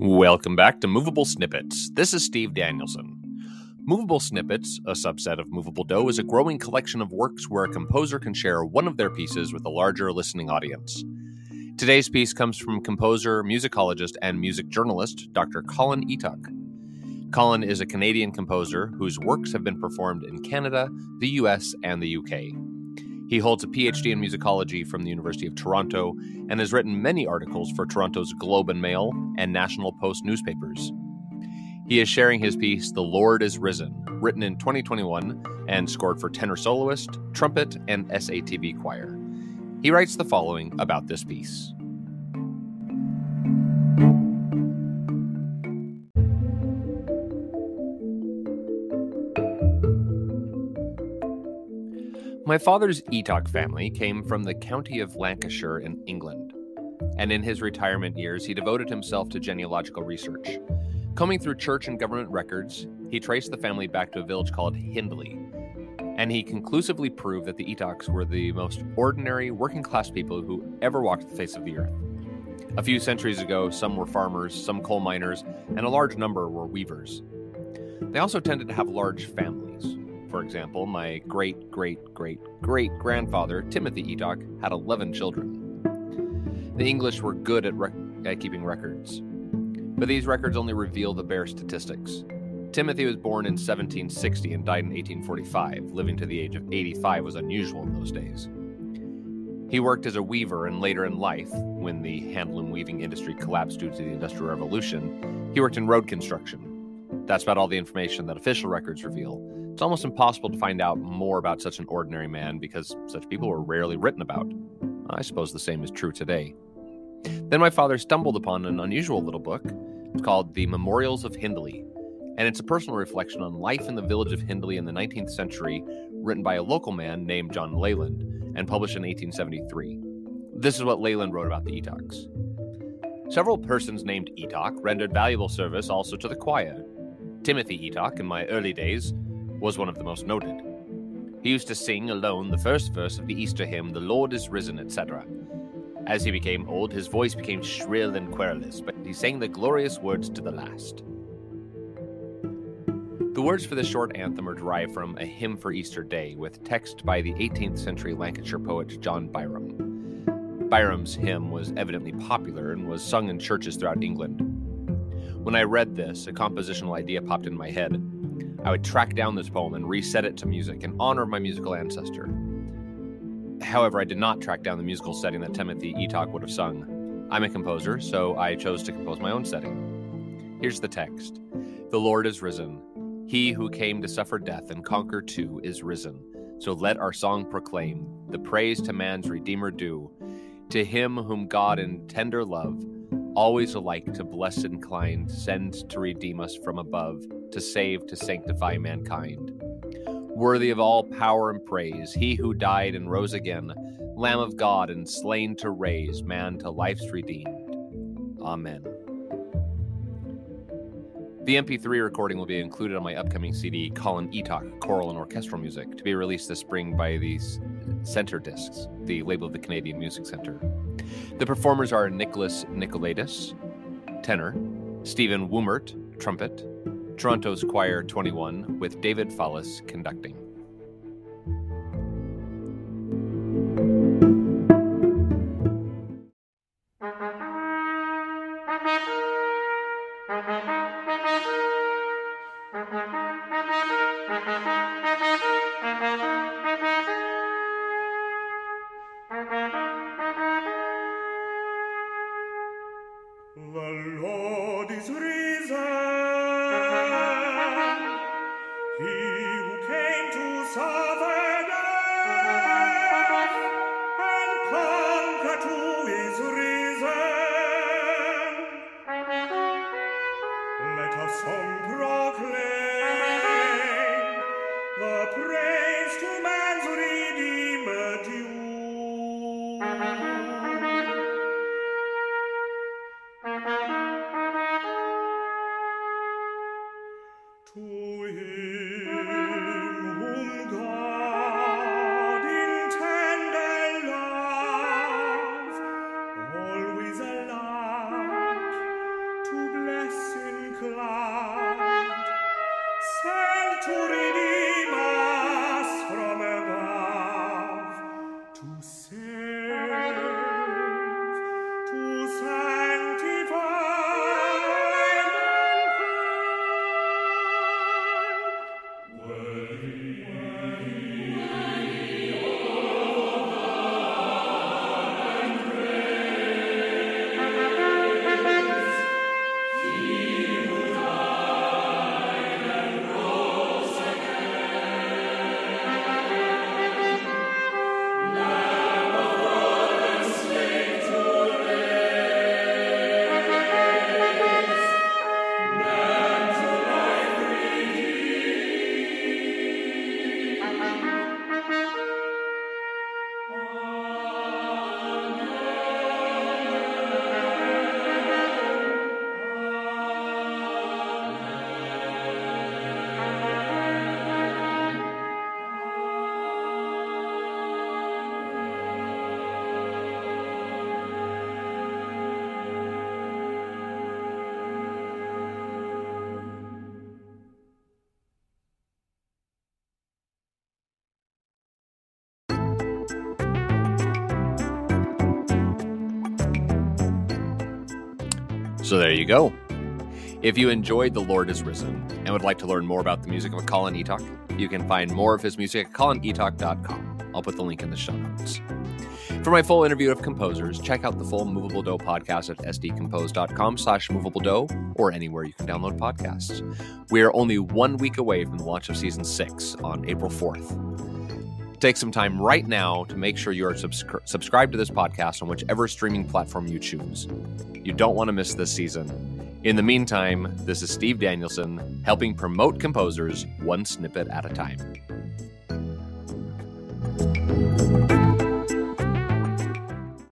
Welcome back to Moveable Snippets. This is Steve Danielson. Moveable Snippets, a subset of Moveable Do, is a growing collection of works where a composer can share one of their pieces with a larger listening audience. Today's piece comes from composer, musicologist, and music journalist Dr. Colin Eatock. Colin is a Canadian composer whose works have been performed in Canada, the US, and the UK. He holds a PhD in musicology from the University of Toronto and has written many articles for Toronto's Globe and Mail and National Post newspapers. He is sharing his piece, The Lord is Risen, written in 2021 and scored for tenor soloist, trumpet, and SATB choir. He writes the following about this piece. My father's Eatock family came from the county of Lancashire in England, and in his retirement years, he devoted himself to genealogical research. Combing through church and government records, he traced the family back to a village called Hindley, and he conclusively proved that the Eatocks were the most ordinary working class people who ever walked the face of the earth. A few centuries ago, some were farmers, some coal miners, and a large number were weavers. They also tended to have large families. For example, my great great great great grandfather, Timothy Eatock, had 11 children. The English were good at, rec- at keeping records, but these records only reveal the bare statistics. Timothy was born in 1760 and died in 1845. Living to the age of 85 was unusual in those days. He worked as a weaver, and later in life, when the handloom weaving industry collapsed due to the Industrial Revolution, he worked in road construction. That's about all the information that official records reveal. It's almost impossible to find out more about such an ordinary man because such people were rarely written about. I suppose the same is true today. Then my father stumbled upon an unusual little book. It's called The Memorials of Hindley, and it's a personal reflection on life in the village of Hindley in the 19th century, written by a local man named John Leyland and published in 1873. This is what Leyland wrote about the Eatocks. Several persons named Eatock rendered valuable service also to the choir. Timothy Eatock, in my early days, was one of the most noted. He used to sing alone the first verse of the Easter hymn, The Lord is Risen, etc. As he became old, his voice became shrill and querulous, but he sang the glorious words to the last. The words for this short anthem are derived from A Hymn for Easter Day, with text by the 18th century Lancashire poet John Byrom. Byrom's hymn was evidently popular and was sung in churches throughout England. When I read this, a compositional idea popped in my head. I would track down this poem and reset it to music in honor of my musical ancestor. However, I did not track down the musical setting that Timothy Eatock would have sung. I'm a composer, so I chose to compose my own setting. Here's the text The Lord is risen. He who came to suffer death and conquer too is risen. So let our song proclaim the praise to man's Redeemer due. To him whom God in tender love, always alike to bless inclined, sends to redeem us from above, to save, to sanctify mankind. Worthy of all power and praise, he who died and rose again, Lamb of God and slain to raise man to life's redeemed. Amen. The MP3 recording will be included on my upcoming CD, Colin Eatock, Choral and Orchestral Music, to be released this spring by the Centrediscs, the label of the Canadian Music Centre. The performers are Nicholas Nicolaitis, tenor, Stephen Woomert, trumpet, Toronto's Choir 21, with David Fallis conducting. The Lord is risen. To So there you go. If you enjoyed The Lord is Risen and would like to learn more about the music of Colin Eatock, you can find more of his music at colineatock.com. I'll put the link in the show notes. For my full interview of composers, check out the full Moveable Do podcast at sdcompose.com slash moveable do or anywhere you can download podcasts. We are only one week away from the launch of season six on April 4th. Take some time right now to make sure you are subscri- subscribed to this podcast on whichever streaming platform you choose. You don't want to miss this season. In the meantime, this is Steve Danielson helping promote composers one snippet at a time.